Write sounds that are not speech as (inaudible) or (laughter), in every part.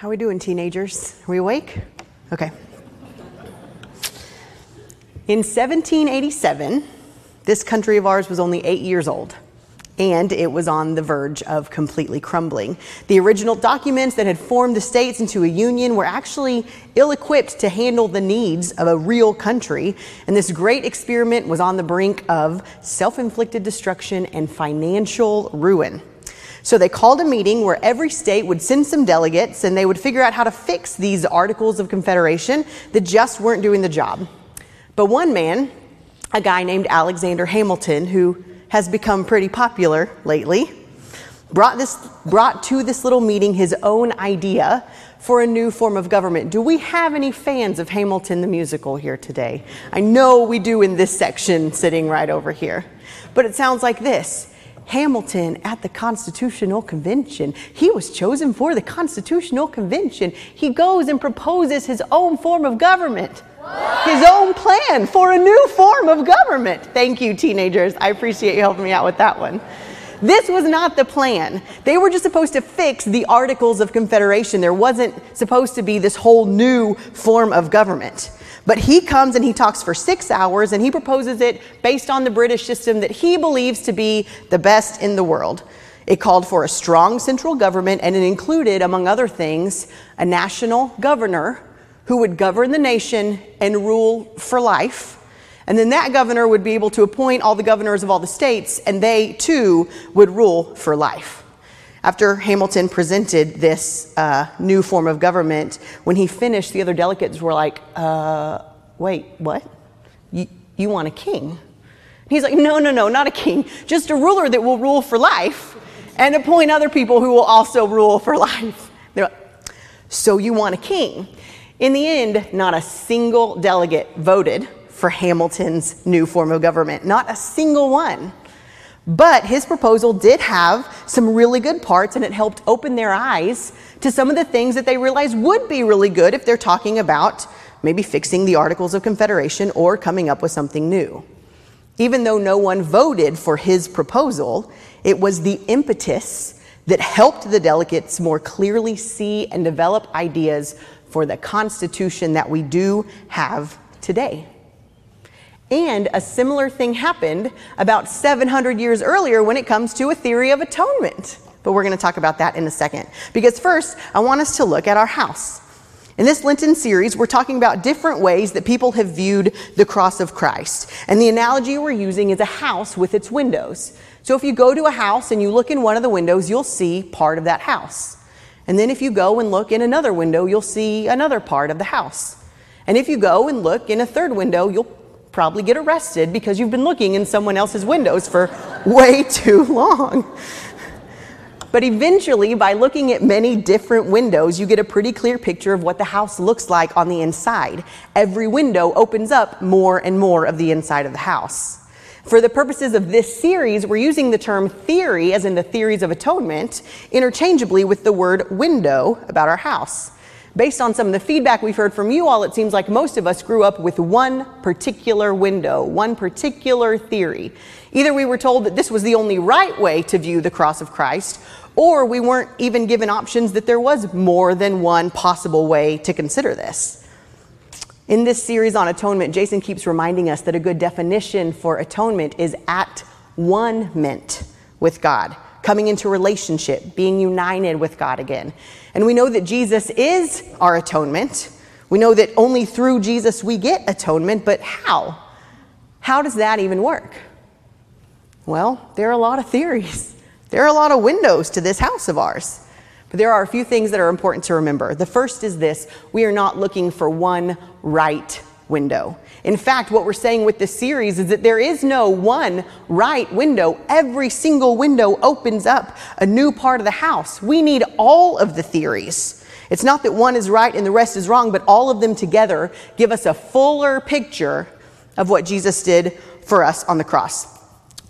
How are we doing, teenagers? Are we awake? Okay. In 1787, this country of ours was only eight years old, and it was on the verge of completely crumbling. The original documents that had formed the states into a union were actually ill equipped to handle the needs of a real country, and this great experiment was on the brink of self inflicted destruction and financial ruin. So they called a meeting where every state would send some delegates and they would figure out how to fix these articles of confederation that just weren't doing the job. But one man, a guy named Alexander Hamilton, who has become pretty popular lately, brought, this, brought to this little meeting his own idea for a new form of government. Do we have any fans of Hamilton the musical here today? I know we do in this section sitting right over here. But it sounds like this Hamilton at the Constitutional Convention. He was chosen for the Constitutional Convention. He goes and proposes his own form of government his own plan for a new form of government. Thank you, teenagers. I appreciate you helping me out with that one. This was not the plan. They were just supposed to fix the Articles of Confederation. There wasn't supposed to be this whole new form of government. But he comes and he talks for six hours and he proposes it based on the British system that he believes to be the best in the world. It called for a strong central government and it included, among other things, a national governor who would govern the nation and rule for life. And then that governor would be able to appoint all the governors of all the states, and they too would rule for life. After Hamilton presented this uh, new form of government, when he finished, the other delegates were like, uh, wait, what? You, you want a king? He's like, no, no, no, not a king, just a ruler that will rule for life and appoint other people who will also rule for life. They're like, so you want a king? In the end, not a single delegate voted for Hamilton's new form of government, not a single one. But his proposal did have some really good parts, and it helped open their eyes to some of the things that they realized would be really good if they're talking about maybe fixing the Articles of Confederation or coming up with something new. Even though no one voted for his proposal, it was the impetus that helped the delegates more clearly see and develop ideas for the Constitution that we do have today. And a similar thing happened about 700 years earlier when it comes to a theory of atonement. But we're going to talk about that in a second. Because first, I want us to look at our house. In this Lenten series, we're talking about different ways that people have viewed the cross of Christ. And the analogy we're using is a house with its windows. So if you go to a house and you look in one of the windows, you'll see part of that house. And then if you go and look in another window, you'll see another part of the house. And if you go and look in a third window, you'll probably get arrested because you've been looking in someone else's windows for way (laughs) too long. But eventually, by looking at many different windows, you get a pretty clear picture of what the house looks like on the inside. Every window opens up more and more of the inside of the house. For the purposes of this series, we're using the term theory, as in the theories of atonement, interchangeably with the word window about our house. Based on some of the feedback we've heard from you all, it seems like most of us grew up with one particular window, one particular theory. Either we were told that this was the only right way to view the cross of Christ, or we weren't even given options that there was more than one possible way to consider this. In this series on atonement, Jason keeps reminding us that a good definition for atonement is at one meant with God, coming into relationship, being united with God again. And we know that Jesus is our atonement. We know that only through Jesus we get atonement, but how? How does that even work? Well, there are a lot of theories. There are a lot of windows to this house of ours. But there are a few things that are important to remember. The first is this we are not looking for one right window. In fact, what we're saying with this series is that there is no one right window. Every single window opens up a new part of the house. We need all of the theories. It's not that one is right and the rest is wrong, but all of them together give us a fuller picture of what Jesus did for us on the cross.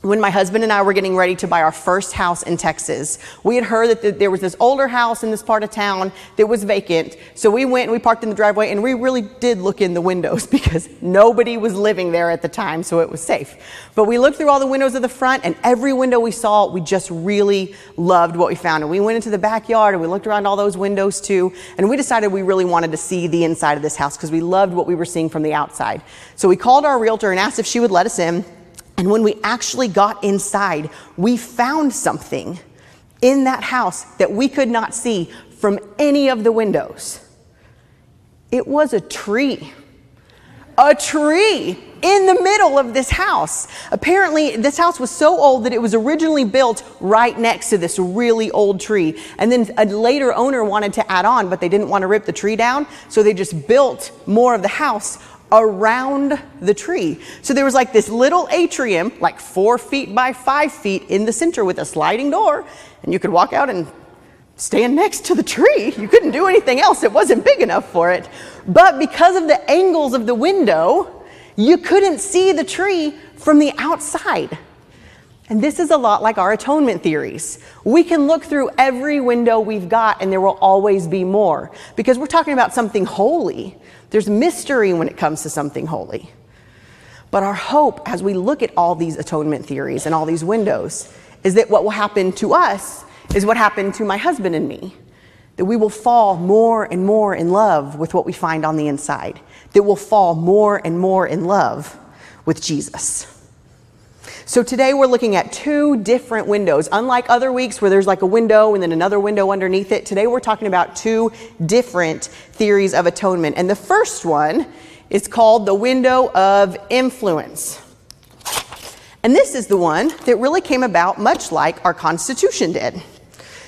When my husband and I were getting ready to buy our first house in Texas, we had heard that there was this older house in this part of town that was vacant. So we went and we parked in the driveway and we really did look in the windows (laughs) because nobody was living there at the time, so it was safe. But we looked through all the windows of the front and every window we saw, we just really loved what we found. And we went into the backyard and we looked around all those windows too. And we decided we really wanted to see the inside of this house because we loved what we were seeing from the outside. So we called our realtor and asked if she would let us in. And when we actually got inside, we found something in that house that we could not see from any of the windows. It was a tree. A tree in the middle of this house. Apparently, this house was so old that it was originally built right next to this really old tree. And then a later owner wanted to add on, but they didn't want to rip the tree down. So they just built more of the house around the tree. So there was like this little atrium, like four feet by five feet in the center with a sliding door, and you could walk out and stand next to the tree. You couldn't do anything else, it wasn't big enough for it. But because of the angles of the window, you couldn't see the tree from the outside. And this is a lot like our atonement theories. We can look through every window we've got, and there will always be more because we're talking about something holy. There's mystery when it comes to something holy. But our hope as we look at all these atonement theories and all these windows is that what will happen to us is what happened to my husband and me. That we will fall more and more in love with what we find on the inside. That we'll fall more and more in love with Jesus. So today we're looking at two different windows. Unlike other weeks where there's like a window and then another window underneath it, today we're talking about two different theories of atonement. And the first one is called the window of influence. And this is the one that really came about much like our Constitution did.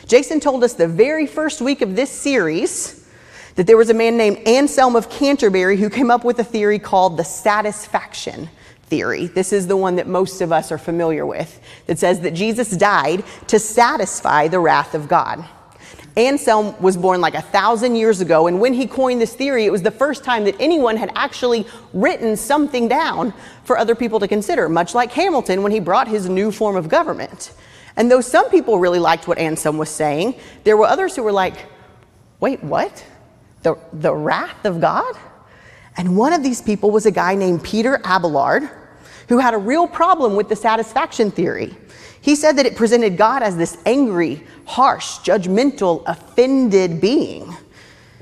Jason told us the very first week of this series that there was a man named Anselm of Canterbury who came up with a theory called the satisfaction theory. This is the one that most of us are familiar with that says that Jesus died to satisfy the wrath of God. Anselm was born like a thousand years ago, and when he coined this theory, it was the first time that anyone had actually written something down for other people to consider, much like Hamilton when he brought his new form of government. And though some people really liked what Anselm was saying, there were others who were like, wait, what? The, the wrath of God? And one of these people was a guy named Peter Abelard, who had a real problem with the satisfaction theory. He said that it presented God as this angry, harsh, judgmental, offended being.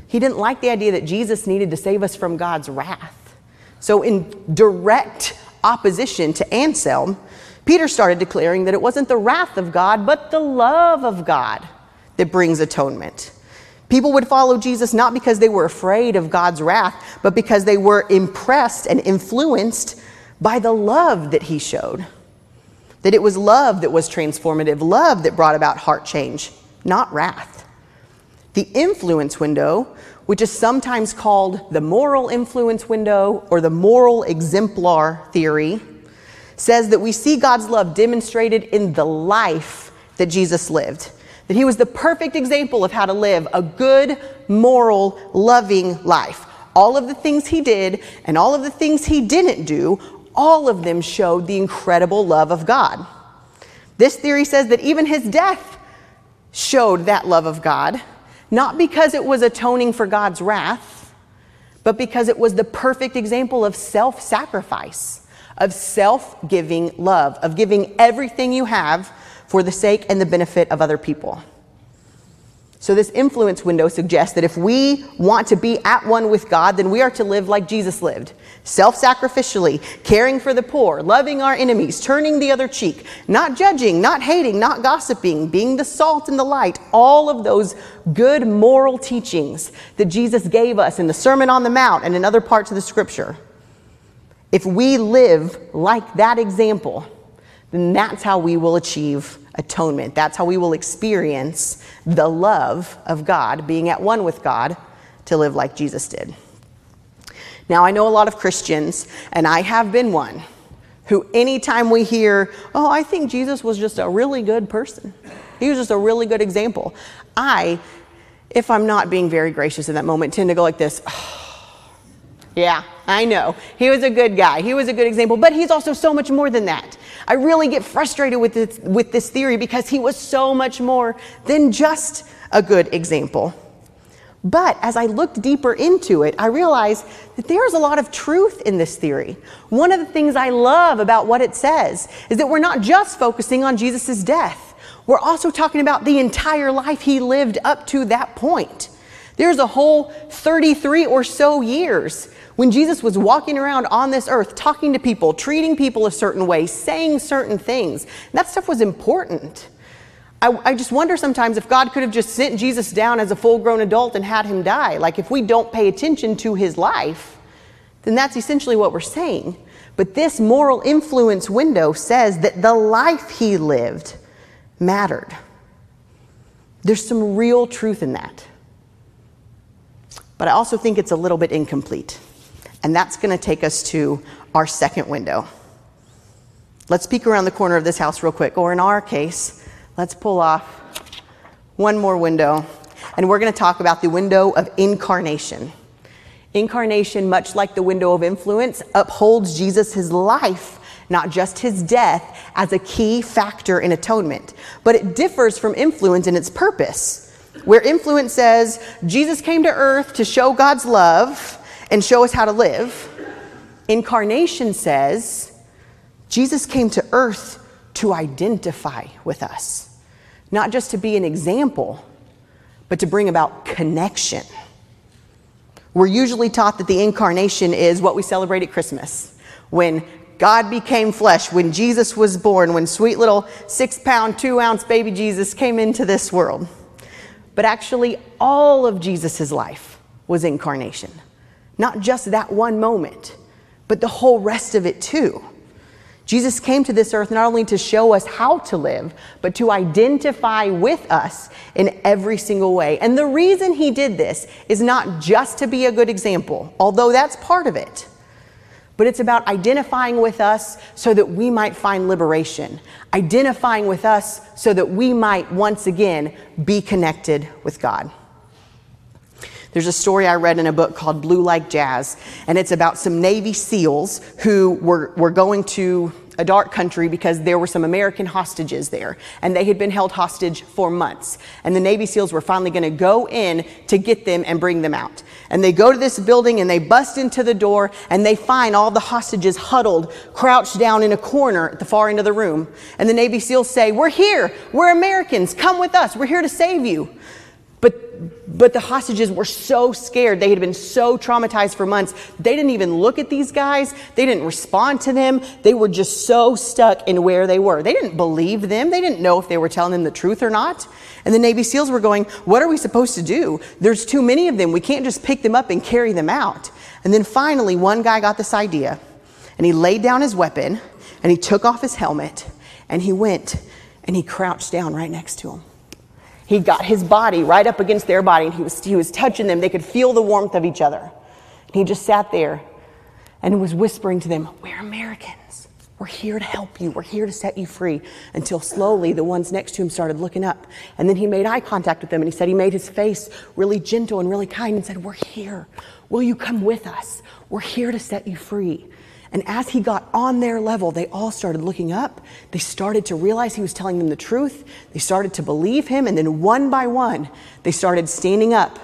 He didn't like the idea that Jesus needed to save us from God's wrath. So, in direct opposition to Anselm, Peter started declaring that it wasn't the wrath of God, but the love of God that brings atonement. People would follow Jesus not because they were afraid of God's wrath, but because they were impressed and influenced by the love that he showed. That it was love that was transformative, love that brought about heart change, not wrath. The influence window, which is sometimes called the moral influence window or the moral exemplar theory, says that we see God's love demonstrated in the life that Jesus lived. That he was the perfect example of how to live a good, moral, loving life. All of the things he did and all of the things he didn't do all of them showed the incredible love of God. This theory says that even his death showed that love of God, not because it was atoning for God's wrath, but because it was the perfect example of self sacrifice, of self giving love, of giving everything you have for the sake and the benefit of other people. So, this influence window suggests that if we want to be at one with God, then we are to live like Jesus lived self sacrificially, caring for the poor, loving our enemies, turning the other cheek, not judging, not hating, not gossiping, being the salt and the light, all of those good moral teachings that Jesus gave us in the Sermon on the Mount and in other parts of the scripture. If we live like that example, then that's how we will achieve atonement. That's how we will experience the love of God, being at one with God, to live like Jesus did. Now, I know a lot of Christians, and I have been one, who anytime we hear, oh, I think Jesus was just a really good person, he was just a really good example, I, if I'm not being very gracious in that moment, tend to go like this. Oh, Yeah, I know. He was a good guy. He was a good example, but he's also so much more than that. I really get frustrated with this, with this theory because he was so much more than just a good example. But as I looked deeper into it, I realized that there's a lot of truth in this theory. One of the things I love about what it says is that we're not just focusing on Jesus' death, we're also talking about the entire life he lived up to that point. There's a whole 33 or so years when Jesus was walking around on this earth, talking to people, treating people a certain way, saying certain things. That stuff was important. I, I, just wonder sometimes if God could have just sent Jesus down as a full grown adult and had him die. Like, if we don't pay attention to his life, then that's essentially what we're saying. But this moral influence window says that the life he lived mattered. There's some real truth in that. But I also think it's a little bit incomplete. And that's going to take us to our second window. Let's peek around the corner of this house real quick, or in our case, Let's pull off one more window, and we're going to talk about the window of incarnation. Incarnation, much like the window of influence, upholds Jesus' life, not just his death, as a key factor in atonement. But it differs from influence in its purpose. Where influence says Jesus came to earth to show God's love and show us how to live, incarnation says Jesus came to earth to identify with us, not just to be an example, but to bring about connection. We're usually taught that the incarnation is what we celebrate at Christmas when God became flesh, when Jesus was born, when sweet little six pound, two ounce baby Jesus came into this world. But actually, all of Jesus' life was incarnation. Not just that one moment, but the whole rest of it too. Jesus came to this earth not only to show us how to live, but to identify with us in every single way. And the reason he did this is not just to be a good example, although that's part of it, but it's about identifying with us so that we might find liberation, identifying with us so that we might once again be connected with God. There's a story I read in a book called Blue Like Jazz, and it's about some Navy SEALs who were, were going to a dark country because there were some American hostages there, and they had been held hostage for months. And the Navy SEALs were finally going to go in to get them and bring them out. And they go to this building and they bust into the door and they find all the hostages huddled, crouched down in a corner at the far end of the room. And the Navy SEALs say, We're here. We're Americans. Come with us. We're here to save you. But, the hostages were so scared. They had been so traumatized for months. They didn't even look at these guys. They didn't respond to them. They were just so stuck in where they were. They didn't believe them. They didn't know if they were telling them the truth or not. And the Navy SEALs were going, What are we supposed to do? There's too many of them. We can't just pick them up and carry them out. And then finally, one guy got this idea and he laid down his weapon and he took off his helmet and he went and he crouched down right next to him. He got his body right up against their body and he was, he was touching them. They could feel the warmth of each other. And he just sat there and was whispering to them, We're Americans. We're here to help you. We're here to set you free. Until slowly the ones next to him started looking up. And then he made eye contact with them and he said he made his face really gentle and really kind and said, We're here. Will you come with us? We're here to set you free. And as he got on their level, they all started looking up. They started to realize he was telling them the truth. They started to believe him. And then one by one, they started standing up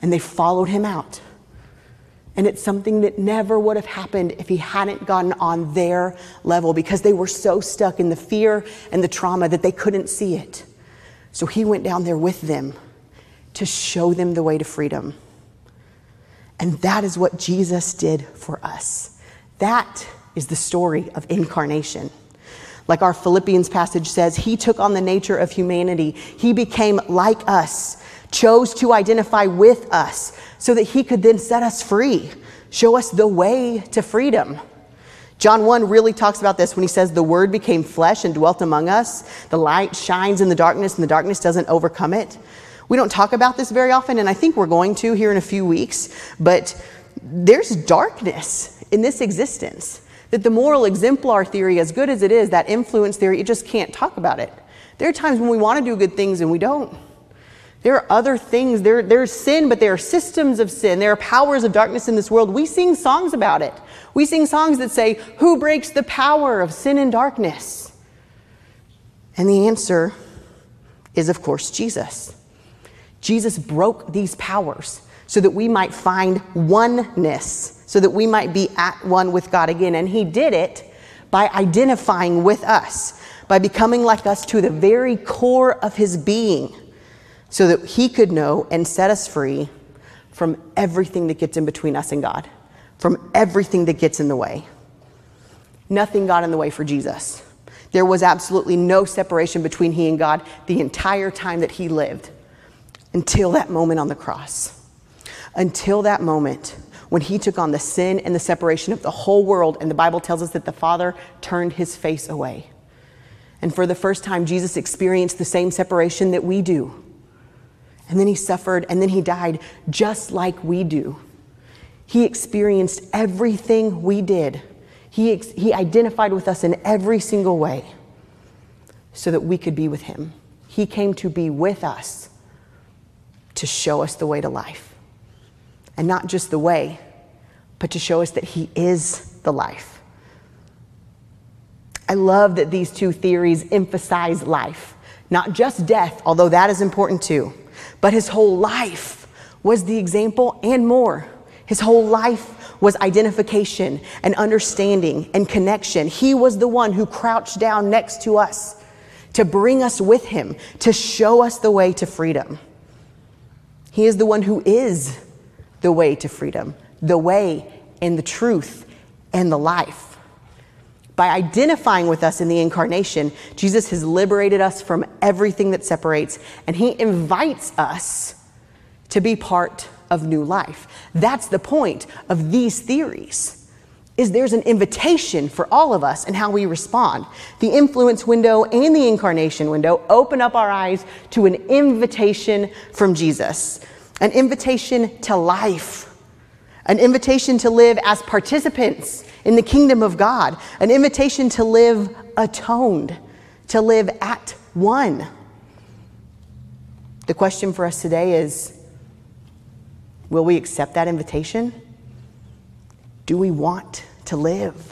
and they followed him out. And it's something that never would have happened if he hadn't gotten on their level because they were so stuck in the fear and the trauma that they couldn't see it. So he went down there with them to show them the way to freedom. And that is what Jesus did for us. That is the story of incarnation. Like our Philippians passage says, he took on the nature of humanity. He became like us, chose to identify with us so that he could then set us free, show us the way to freedom. John 1 really talks about this when he says, The word became flesh and dwelt among us. The light shines in the darkness, and the darkness doesn't overcome it. We don't talk about this very often, and I think we're going to here in a few weeks, but there's darkness in this existence. That the moral exemplar theory, as good as it is, that influence theory, you just can't talk about it. There are times when we want to do good things and we don't. There are other things. There, there's sin, but there are systems of sin. There are powers of darkness in this world. We sing songs about it. We sing songs that say, Who breaks the power of sin and darkness? And the answer is, of course, Jesus. Jesus broke these powers so that we might find oneness, so that we might be at one with God again. And He did it by identifying with us, by becoming like us to the very core of His being so that He could know and set us free from everything that gets in between us and God, from everything that gets in the way. Nothing got in the way for Jesus. There was absolutely no separation between He and God the entire time that He lived until that moment on the cross. Until that moment when He took on the sin and the separation of the whole world, and the Bible tells us that the Father turned His face away. And for the first time, Jesus experienced the same separation that we do and then he suffered, and then he died just like we do. He experienced everything we did. He, ex- he identified with us in every single way so that we could be with him. He came to be with us to show us the way to life. And not just the way, but to show us that he is the life. I love that these two theories emphasize life, not just death, although that is important too. But his whole life was the example and more. His whole life was identification and understanding and connection. He was the one who crouched down next to us to bring us with him, to show us the way to freedom. He is the one who is the way to freedom, the way and the truth and the life. By identifying with us in the incarnation, Jesus has liberated us from everything that separates, and he invites us to be part of new life. That's the point of these theories. Is there's an invitation for all of us and how we respond. The influence window and the incarnation window open up our eyes to an invitation from Jesus, an invitation to life, an invitation to live as participants in the kingdom of God, an invitation to live atoned, to live at one. The question for us today is will we accept that invitation? Do we want to live?